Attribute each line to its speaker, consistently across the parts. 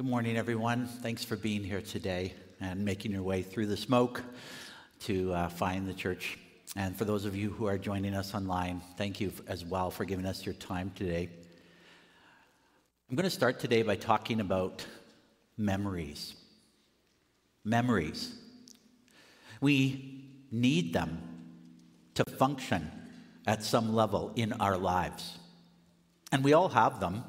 Speaker 1: Good morning, everyone. Thanks for being here today and making your way through the smoke to uh, find the church. And for those of you who are joining us online, thank you as well for giving us your time today. I'm going to start today by talking about memories. Memories. We need them to function at some level in our lives. And we all have them.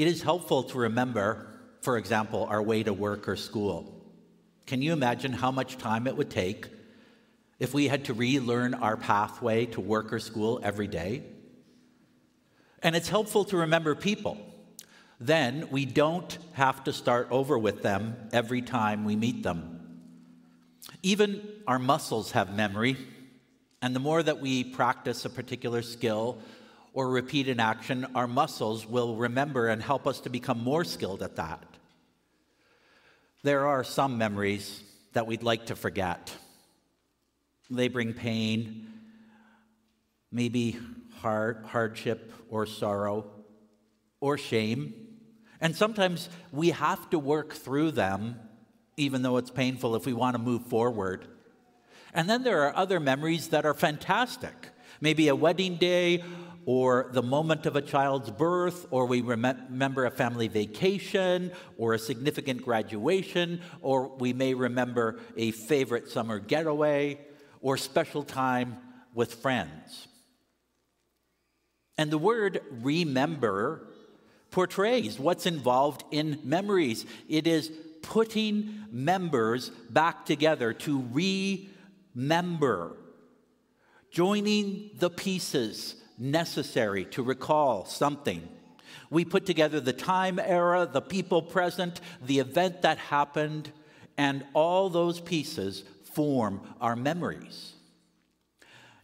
Speaker 1: It is helpful to remember, for example, our way to work or school. Can you imagine how much time it would take if we had to relearn our pathway to work or school every day? And it's helpful to remember people. Then we don't have to start over with them every time we meet them. Even our muscles have memory, and the more that we practice a particular skill, or repeat an action, our muscles will remember and help us to become more skilled at that. There are some memories that we'd like to forget. They bring pain, maybe hard, hardship or sorrow or shame. And sometimes we have to work through them, even though it's painful, if we want to move forward. And then there are other memories that are fantastic. Maybe a wedding day or the moment of a child's birth, or we remember a family vacation, or a significant graduation, or we may remember a favorite summer getaway, or special time with friends. And the word remember portrays what's involved in memories. It is putting members back together to remember, joining the pieces necessary to recall something. We put together the time era, the people present, the event that happened, and all those pieces form our memories.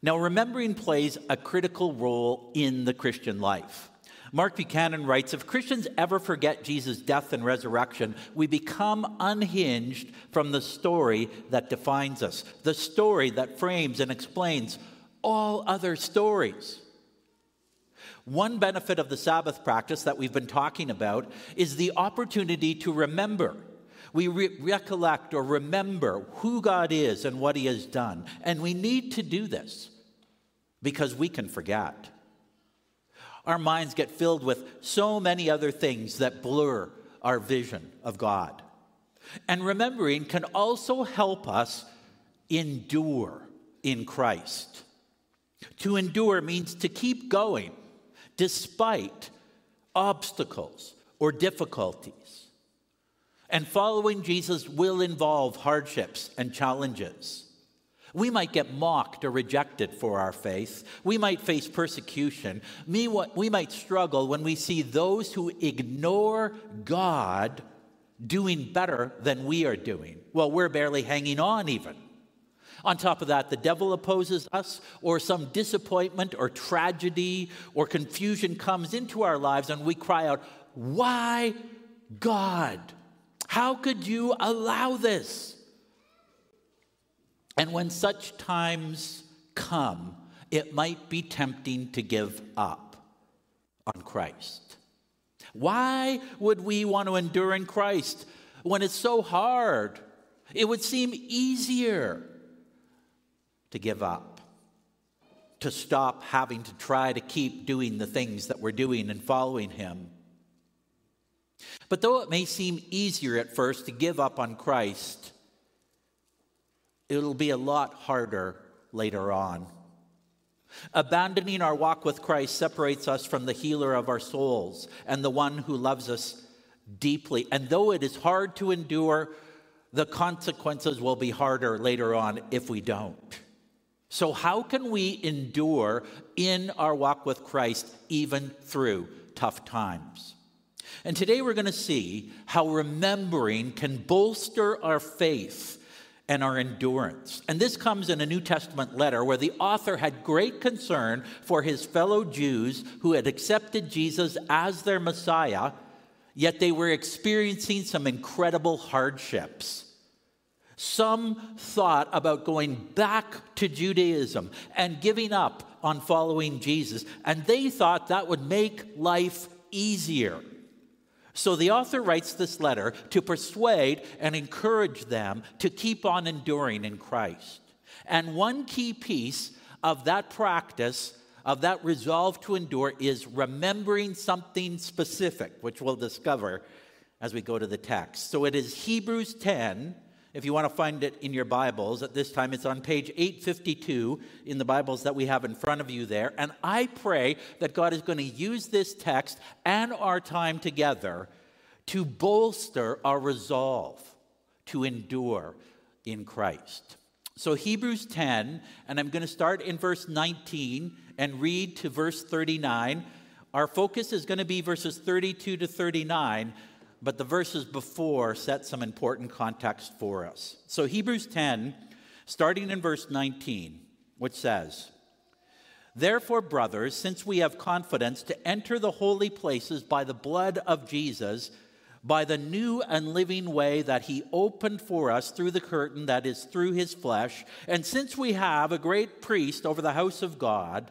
Speaker 1: Now, remembering plays a critical role in the Christian life. Mark Buchanan writes If Christians ever forget Jesus' death and resurrection, we become unhinged from the story that defines us, the story that frames and explains all other stories. One benefit of the Sabbath practice that we've been talking about is the opportunity to remember. We re- recollect or remember who God is and what He has done. And we need to do this because we can forget. Our minds get filled with so many other things that blur our vision of God. And remembering can also help us endure in Christ. To endure means to keep going despite obstacles or difficulties. And following Jesus will involve hardships and challenges. We might get mocked or rejected for our faith. We might face persecution. We might struggle when we see those who ignore God doing better than we are doing. Well, we're barely hanging on, even. On top of that, the devil opposes us, or some disappointment or tragedy or confusion comes into our lives, and we cry out, Why, God? How could you allow this? And when such times come, it might be tempting to give up on Christ. Why would we want to endure in Christ when it's so hard? It would seem easier to give up, to stop having to try to keep doing the things that we're doing and following Him. But though it may seem easier at first to give up on Christ, it'll be a lot harder later on. Abandoning our walk with Christ separates us from the healer of our souls and the one who loves us deeply. And though it is hard to endure, the consequences will be harder later on if we don't. So, how can we endure in our walk with Christ even through tough times? And today we're going to see how remembering can bolster our faith and our endurance. And this comes in a New Testament letter where the author had great concern for his fellow Jews who had accepted Jesus as their Messiah, yet they were experiencing some incredible hardships. Some thought about going back to Judaism and giving up on following Jesus, and they thought that would make life easier. So the author writes this letter to persuade and encourage them to keep on enduring in Christ. And one key piece of that practice, of that resolve to endure, is remembering something specific, which we'll discover as we go to the text. So it is Hebrews 10. If you want to find it in your Bibles, at this time it's on page 852 in the Bibles that we have in front of you there. And I pray that God is going to use this text and our time together to bolster our resolve to endure in Christ. So, Hebrews 10, and I'm going to start in verse 19 and read to verse 39. Our focus is going to be verses 32 to 39 but the verses before set some important context for us. So, Hebrews 10, starting in verse 19, which says, Therefore, brothers, since we have confidence to enter the holy places by the blood of Jesus, by the new and living way that he opened for us through the curtain that is through his flesh, and since we have a great priest over the house of God,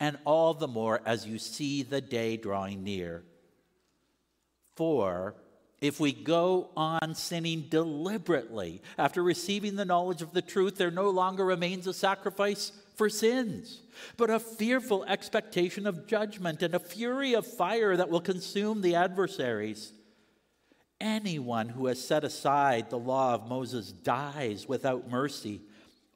Speaker 1: and all the more as you see the day drawing near. For if we go on sinning deliberately after receiving the knowledge of the truth, there no longer remains a sacrifice for sins, but a fearful expectation of judgment and a fury of fire that will consume the adversaries. Anyone who has set aside the law of Moses dies without mercy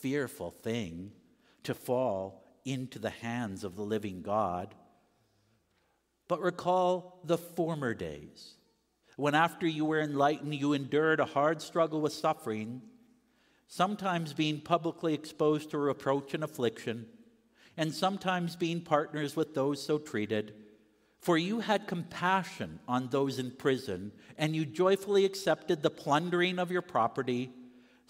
Speaker 1: fearful thing to fall into the hands of the living God. But recall the former days when, after you were enlightened, you endured a hard struggle with suffering, sometimes being publicly exposed to reproach and affliction, and sometimes being partners with those so treated. For you had compassion on those in prison, and you joyfully accepted the plundering of your property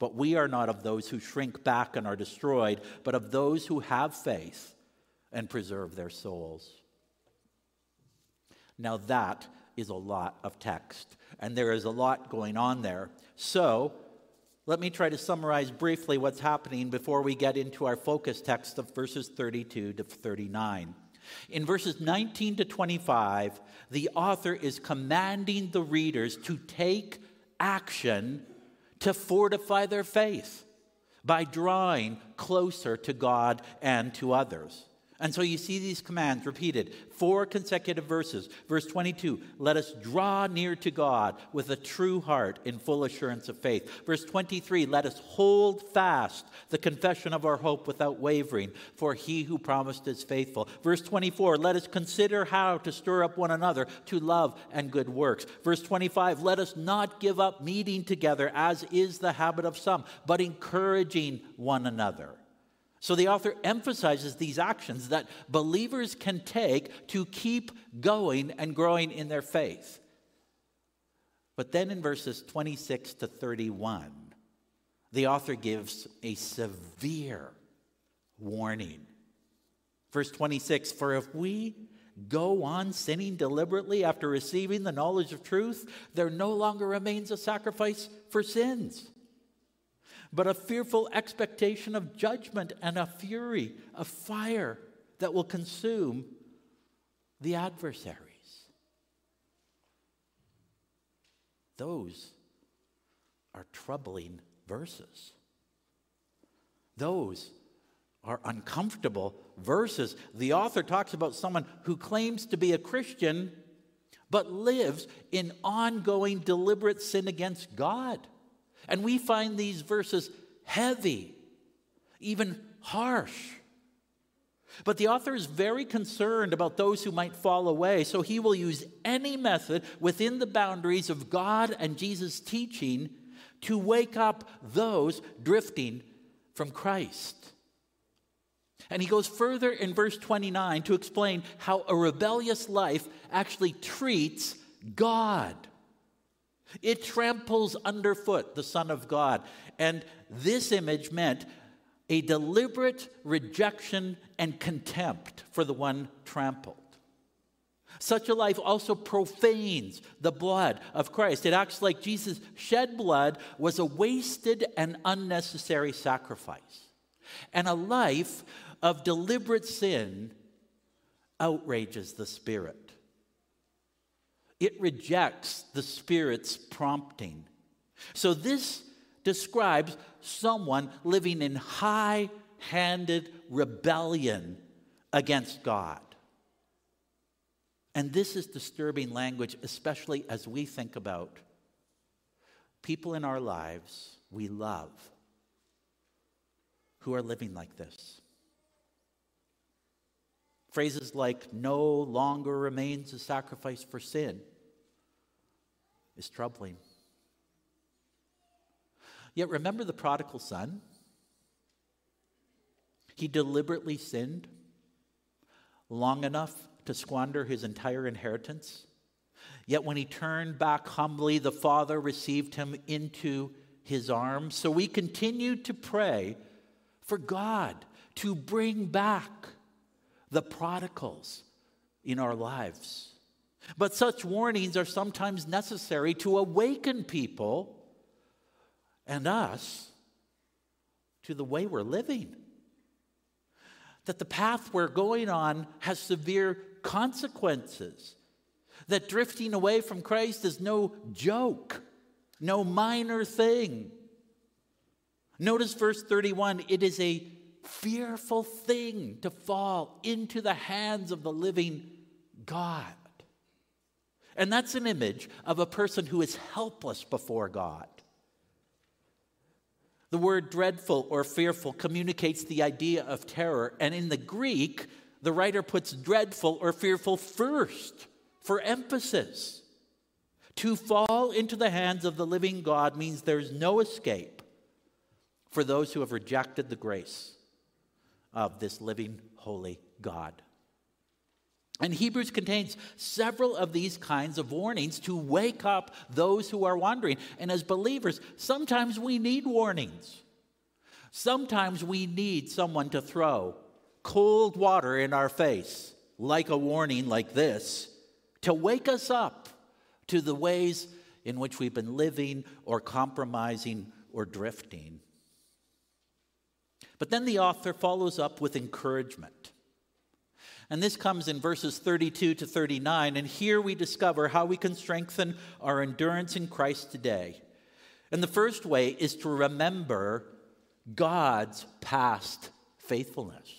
Speaker 1: But we are not of those who shrink back and are destroyed, but of those who have faith and preserve their souls. Now, that is a lot of text, and there is a lot going on there. So, let me try to summarize briefly what's happening before we get into our focus text of verses 32 to 39. In verses 19 to 25, the author is commanding the readers to take action to fortify their faith by drawing closer to God and to others. And so you see these commands repeated four consecutive verses. Verse 22 let us draw near to God with a true heart in full assurance of faith. Verse 23 let us hold fast the confession of our hope without wavering, for he who promised is faithful. Verse 24 let us consider how to stir up one another to love and good works. Verse 25 let us not give up meeting together as is the habit of some, but encouraging one another so the author emphasizes these actions that believers can take to keep going and growing in their faith. But then in verses 26 to 31, the author gives a severe warning. Verse 26 For if we go on sinning deliberately after receiving the knowledge of truth, there no longer remains a sacrifice for sins but a fearful expectation of judgment and a fury, of fire that will consume the adversaries. Those are troubling verses. Those are uncomfortable verses. The author talks about someone who claims to be a Christian but lives in ongoing deliberate sin against God. And we find these verses heavy, even harsh. But the author is very concerned about those who might fall away, so he will use any method within the boundaries of God and Jesus' teaching to wake up those drifting from Christ. And he goes further in verse 29 to explain how a rebellious life actually treats God. It tramples underfoot the Son of God. And this image meant a deliberate rejection and contempt for the one trampled. Such a life also profanes the blood of Christ. It acts like Jesus' shed blood was a wasted and unnecessary sacrifice. And a life of deliberate sin outrages the Spirit. It rejects the Spirit's prompting. So, this describes someone living in high handed rebellion against God. And this is disturbing language, especially as we think about people in our lives we love who are living like this. Phrases like, no longer remains a sacrifice for sin, is troubling. Yet remember the prodigal son? He deliberately sinned long enough to squander his entire inheritance. Yet when he turned back humbly, the Father received him into his arms. So we continue to pray for God to bring back the prodigals in our lives. But such warnings are sometimes necessary to awaken people and us to the way we're living. That the path we're going on has severe consequences. That drifting away from Christ is no joke, no minor thing. Notice verse 31 it is a fearful thing to fall into the hands of the living God. And that's an image of a person who is helpless before God. The word dreadful or fearful communicates the idea of terror, and in the Greek, the writer puts dreadful or fearful first for emphasis. To fall into the hands of the living God means there's no escape for those who have rejected the grace of this living, holy God. And Hebrews contains several of these kinds of warnings to wake up those who are wandering. And as believers, sometimes we need warnings. Sometimes we need someone to throw cold water in our face, like a warning like this, to wake us up to the ways in which we've been living or compromising or drifting. But then the author follows up with encouragement. And this comes in verses 32 to 39. And here we discover how we can strengthen our endurance in Christ today. And the first way is to remember God's past faithfulness.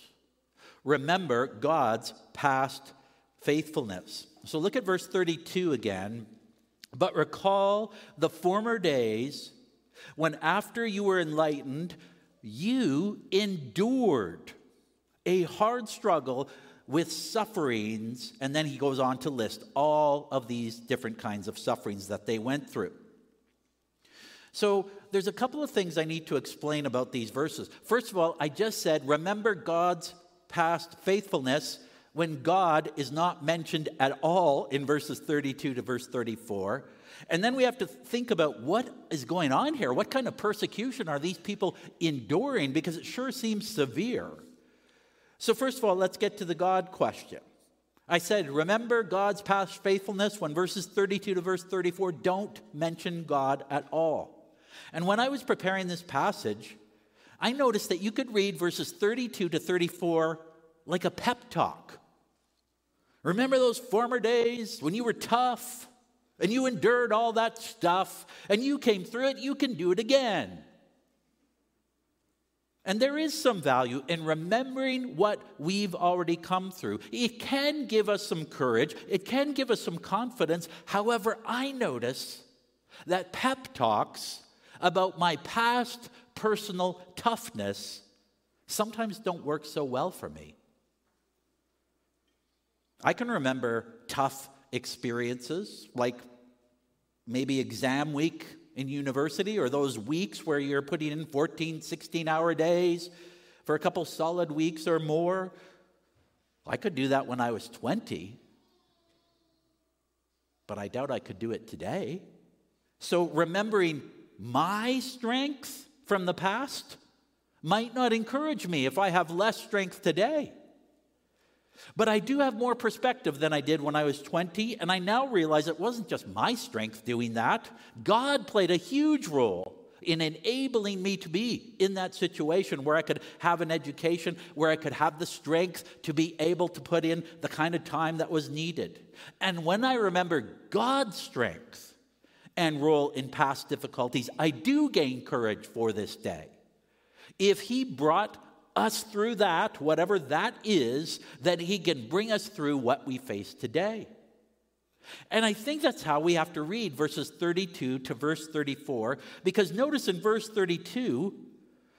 Speaker 1: Remember God's past faithfulness. So look at verse 32 again. But recall the former days when, after you were enlightened, you endured a hard struggle with sufferings, and then he goes on to list all of these different kinds of sufferings that they went through. So, there's a couple of things I need to explain about these verses. First of all, I just said, remember God's past faithfulness when God is not mentioned at all in verses 32 to verse 34. And then we have to think about what is going on here. What kind of persecution are these people enduring? Because it sure seems severe. So, first of all, let's get to the God question. I said, remember God's past faithfulness when verses 32 to verse 34 don't mention God at all. And when I was preparing this passage, I noticed that you could read verses 32 to 34 like a pep talk. Remember those former days when you were tough and you endured all that stuff and you came through it? You can do it again. And there is some value in remembering what we've already come through. It can give us some courage, it can give us some confidence. However, I notice that pep talks about my past personal toughness sometimes don't work so well for me. I can remember tough experiences, like maybe exam week in university or those weeks where you're putting in 14, 16 hour days for a couple solid weeks or more. I could do that when I was 20, but I doubt I could do it today. So remembering my strength from the past might not encourage me if I have less strength today. But I do have more perspective than I did when I was 20, and I now realize it wasn't just my strength doing that. God played a huge role in enabling me to be in that situation where I could have an education, where I could have the strength to be able to put in the kind of time that was needed. And when I remember God's strength and role in past difficulties, I do gain courage for this day. If He brought us through that, whatever that is, that He can bring us through what we face today. And I think that's how we have to read verses 32 to verse 34, because notice in verse 32,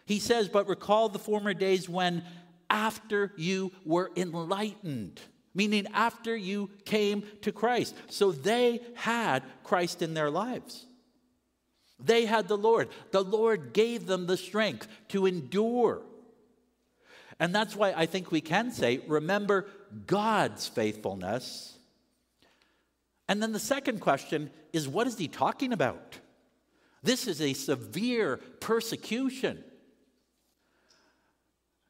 Speaker 1: he says, But recall the former days when after you were enlightened, meaning after you came to Christ. So they had Christ in their lives. They had the Lord. The Lord gave them the strength to endure and that's why I think we can say, remember God's faithfulness. And then the second question is, what is he talking about? This is a severe persecution.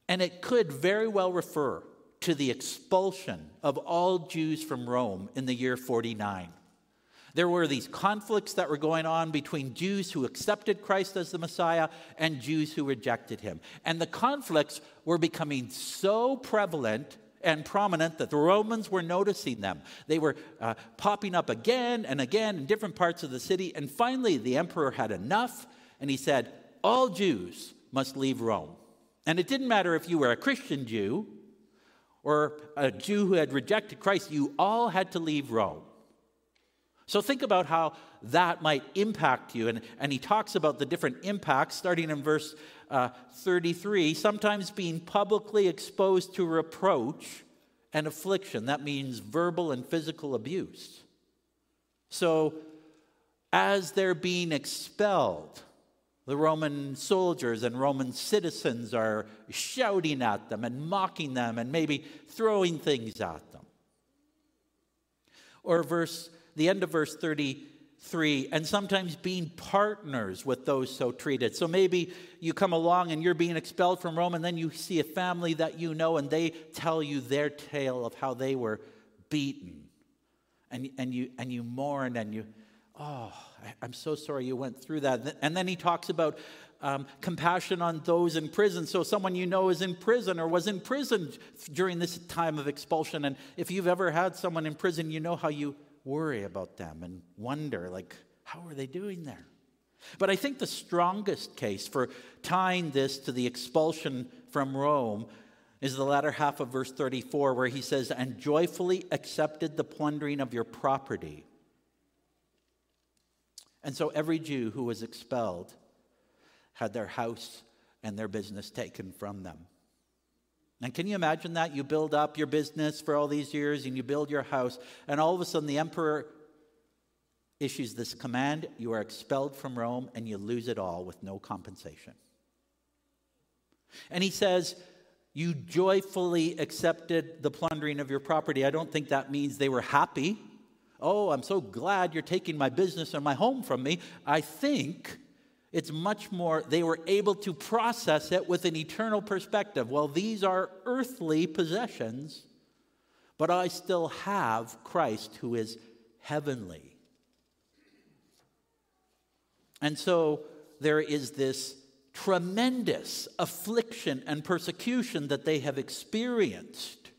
Speaker 1: And it could very well refer to the expulsion of all Jews from Rome in the year 49. There were these conflicts that were going on between Jews who accepted Christ as the Messiah and Jews who rejected him. And the conflicts were becoming so prevalent and prominent that the Romans were noticing them. They were uh, popping up again and again in different parts of the city. And finally, the emperor had enough and he said, All Jews must leave Rome. And it didn't matter if you were a Christian Jew or a Jew who had rejected Christ, you all had to leave Rome. So think about how that might impact you. And, and he talks about the different impacts, starting in verse uh, 33, sometimes being publicly exposed to reproach and affliction. That means verbal and physical abuse. So as they're being expelled, the Roman soldiers and Roman citizens are shouting at them and mocking them and maybe throwing things at them. Or verse the end of verse 33, and sometimes being partners with those so treated. So maybe you come along and you're being expelled from Rome, and then you see a family that you know, and they tell you their tale of how they were beaten. And, and, you, and you mourn and you, oh, I, am so sorry you went through that. And then he talks about um, compassion on those in prison. So, someone you know is in prison or was in prison during this time of expulsion. And if you've ever had someone in prison, you know how you worry about them and wonder, like, how are they doing there? But I think the strongest case for tying this to the expulsion from Rome is the latter half of verse 34, where he says, And joyfully accepted the plundering of your property. And so every Jew who was expelled had their house and their business taken from them. And can you imagine that? You build up your business for all these years and you build your house, and all of a sudden the emperor issues this command you are expelled from Rome and you lose it all with no compensation. And he says, You joyfully accepted the plundering of your property. I don't think that means they were happy. Oh, I'm so glad you're taking my business and my home from me. I think it's much more, they were able to process it with an eternal perspective. Well, these are earthly possessions, but I still have Christ who is heavenly. And so there is this tremendous affliction and persecution that they have experienced,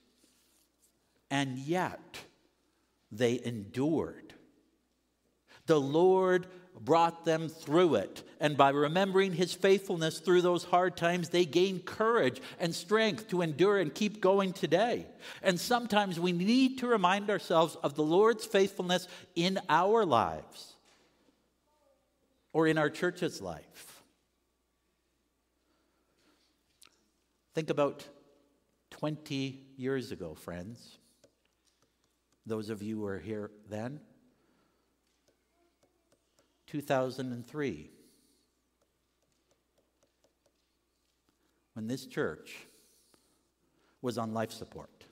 Speaker 1: and yet they endured. The Lord brought them through it. And by remembering his faithfulness through those hard times, they gained courage and strength to endure and keep going today. And sometimes we need to remind ourselves of the Lord's faithfulness in our lives or in our church's life. Think about 20 years ago, friends. Those of you who were here then. 2003, when this church was on life support,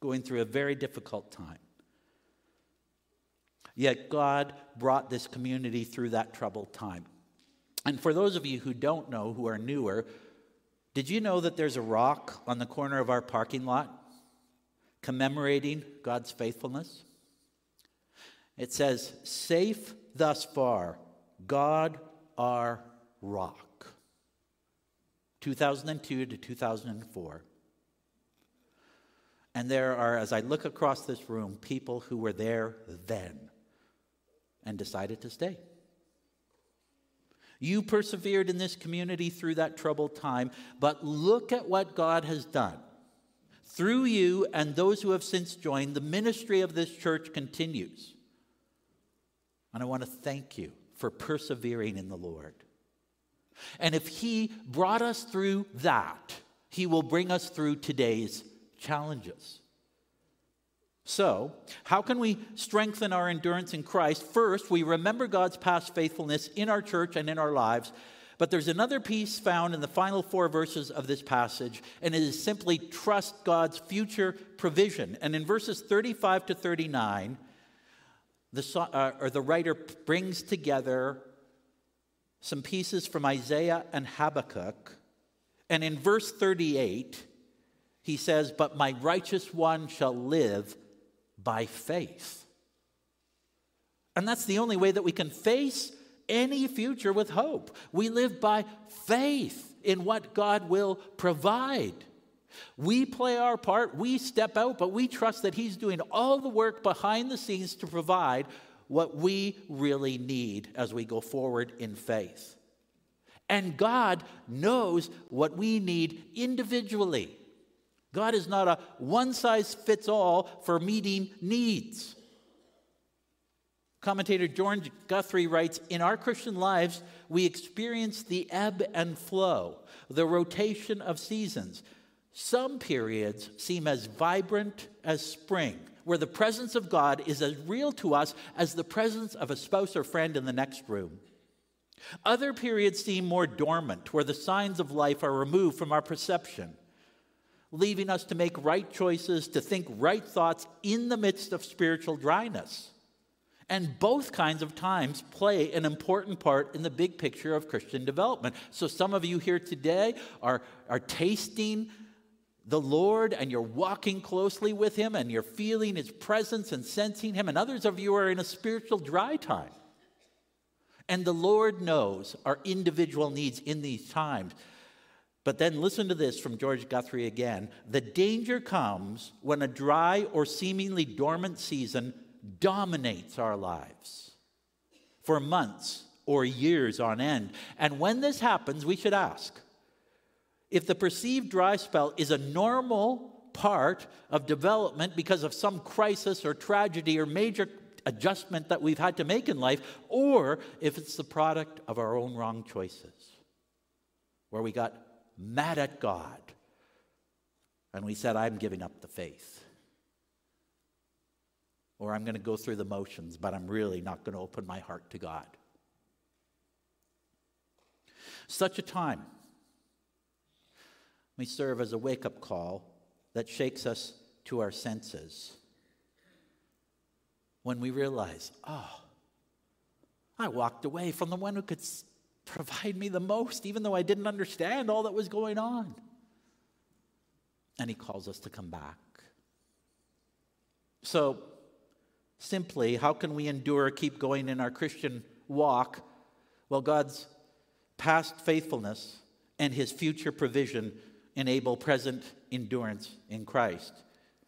Speaker 1: going through a very difficult time. Yet God brought this community through that troubled time. And for those of you who don't know, who are newer, did you know that there's a rock on the corner of our parking lot commemorating God's faithfulness? It says, Safe thus far, God our rock. 2002 to 2004. And there are, as I look across this room, people who were there then and decided to stay. You persevered in this community through that troubled time, but look at what God has done. Through you and those who have since joined, the ministry of this church continues. And I want to thank you for persevering in the Lord. And if He brought us through that, He will bring us through today's challenges. So, how can we strengthen our endurance in Christ? First, we remember God's past faithfulness in our church and in our lives. But there's another piece found in the final four verses of this passage, and it is simply trust God's future provision. And in verses 35 to 39, the, uh, or the writer brings together some pieces from Isaiah and Habakkuk. And in verse 38, he says, But my righteous one shall live by faith. And that's the only way that we can face any future with hope. We live by faith in what God will provide. We play our part, we step out, but we trust that He's doing all the work behind the scenes to provide what we really need as we go forward in faith. And God knows what we need individually. God is not a one size fits all for meeting needs. Commentator George Guthrie writes In our Christian lives, we experience the ebb and flow, the rotation of seasons. Some periods seem as vibrant as spring, where the presence of God is as real to us as the presence of a spouse or friend in the next room. Other periods seem more dormant, where the signs of life are removed from our perception, leaving us to make right choices, to think right thoughts in the midst of spiritual dryness. And both kinds of times play an important part in the big picture of Christian development. So, some of you here today are, are tasting the Lord and you're walking closely with Him and you're feeling His presence and sensing Him, and others of you are in a spiritual dry time. And the Lord knows our individual needs in these times. But then listen to this from George Guthrie again. The danger comes when a dry or seemingly dormant season dominates our lives for months or years on end. And when this happens, we should ask if the perceived dry spell is a normal part of development because of some crisis or tragedy or major adjustment that we've had to make in life, or if it's the product of our own wrong choices, where we got mad at God and we said, I'm giving up the faith. Or I'm going to go through the motions, but I'm really not going to open my heart to God. Such a time may serve as a wake up call that shakes us to our senses. When we realize, oh, I walked away from the one who could provide me the most, even though I didn't understand all that was going on. And he calls us to come back. So, simply, how can we endure, keep going in our Christian walk, well, God's past faithfulness and his future provision enable present endurance in Christ.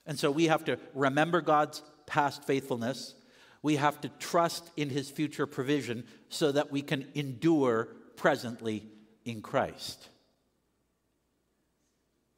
Speaker 1: And so we have to remember God's past faithfulness. We have to trust in his future provision so that we can endure presently in Christ.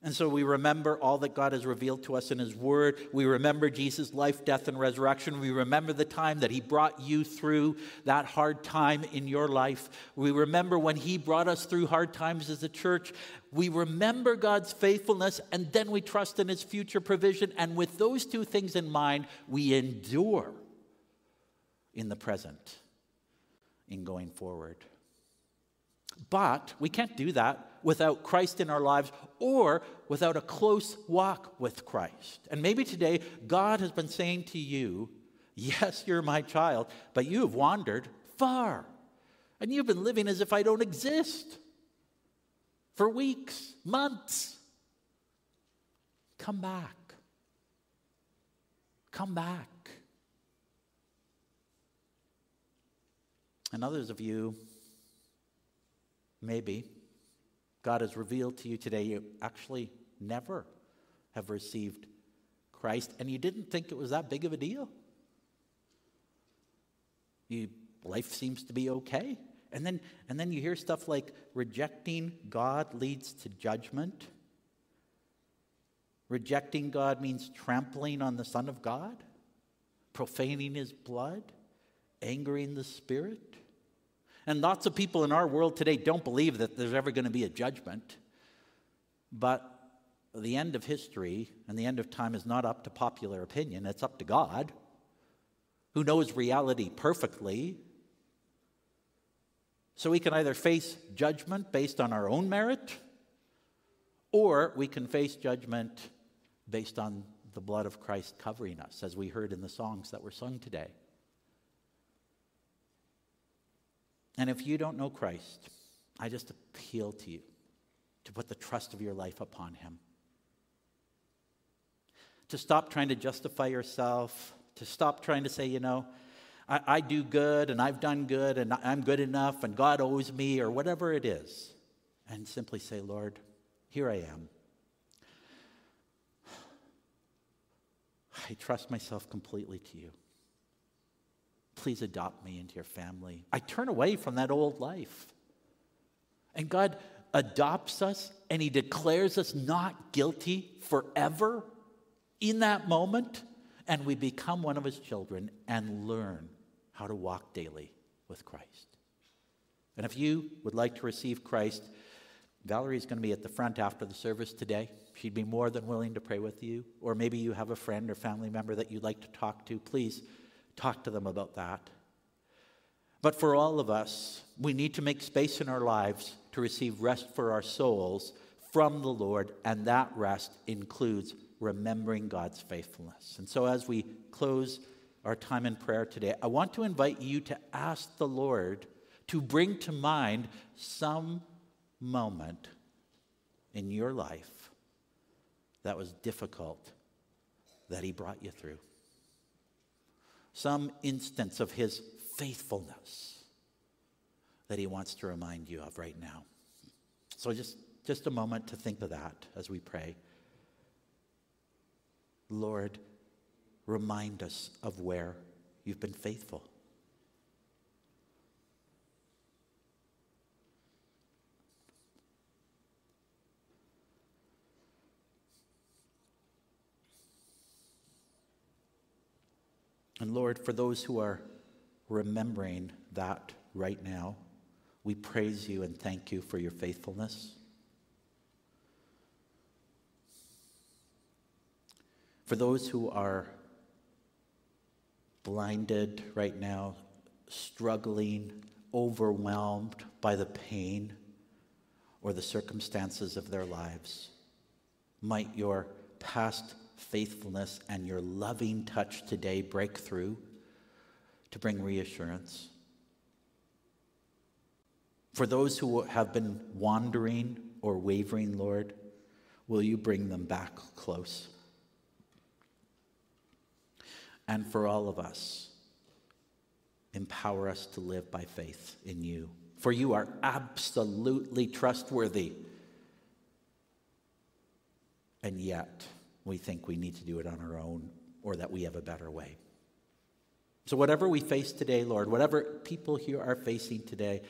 Speaker 1: And so we remember all that God has revealed to us in His Word. We remember Jesus' life, death, and resurrection. We remember the time that He brought you through that hard time in your life. We remember when He brought us through hard times as a church. We remember God's faithfulness, and then we trust in His future provision. And with those two things in mind, we endure in the present, in going forward. But we can't do that without Christ in our lives or without a close walk with Christ. And maybe today God has been saying to you, Yes, you're my child, but you have wandered far. And you've been living as if I don't exist for weeks, months. Come back. Come back. And others of you, maybe, God has revealed to you today you actually never have received Christ and you didn't think it was that big of a deal. You, life seems to be okay. And then, and then you hear stuff like rejecting God leads to judgment. Rejecting God means trampling on the Son of God, profaning his blood, angering the Spirit. And lots of people in our world today don't believe that there's ever going to be a judgment. But the end of history and the end of time is not up to popular opinion, it's up to God, who knows reality perfectly. So we can either face judgment based on our own merit, or we can face judgment based on the blood of Christ covering us, as we heard in the songs that were sung today. And if you don't know Christ, I just appeal to you to put the trust of your life upon Him. To stop trying to justify yourself, to stop trying to say, you know, I, I, do good and I've done good and I'm good enough and God owes me or whatever it is. And simply say, Lord, here I am. I trust myself completely to you. Please adopt me into your family. I turn away from that old life. And God adopts us and He declares us not guilty forever in that moment. And we become one of His children and learn how to walk daily with Christ. And if you would like to receive Christ, Valerie is going to be at the front after the service today. She'd be more than willing to pray with you. Or maybe you have a friend or family member that you'd like to talk to. Please talk to them about that. But for all of us, we need to make space in our lives to receive rest for our souls from the Lord, and that rest includes remembering God's faithfulness. And so, as we close our time in prayer today, I want to invite you to ask the Lord to bring to mind some moment in your life that was difficult that He brought you through some instance of his faithfulness that he wants to remind you of right now. So just, just a moment to think of that as we pray. Lord, remind us of where you've been faithful. And Lord, for those who are remembering that right now, we praise you and thank you for your faithfulness. For those who are blinded right now, struggling, overwhelmed by the pain or the circumstances of their lives, might your past faithfulness and your loving touch today break through to bring reassurance. For those who have been wandering or wavering, Lord, will you bring them back close? And for all of us, Empower us to live by faith in you, for you are absolutely trustworthy. And yet, we think we need to do it on our own or that we have a better way. So, whatever we face today, Lord, whatever people here are facing today,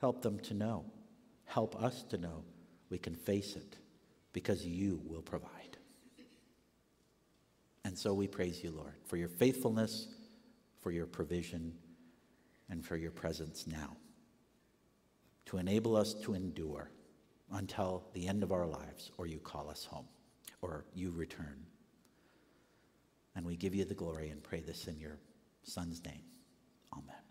Speaker 1: help them to know. Help us to know we can face it because you will provide. And so we praise you, Lord, for your faithfulness, for your provision, and for your presence now to enable us to endure until the end of our lives or you call us home or you return. And we give you the glory and pray this in your Son's name. Amen.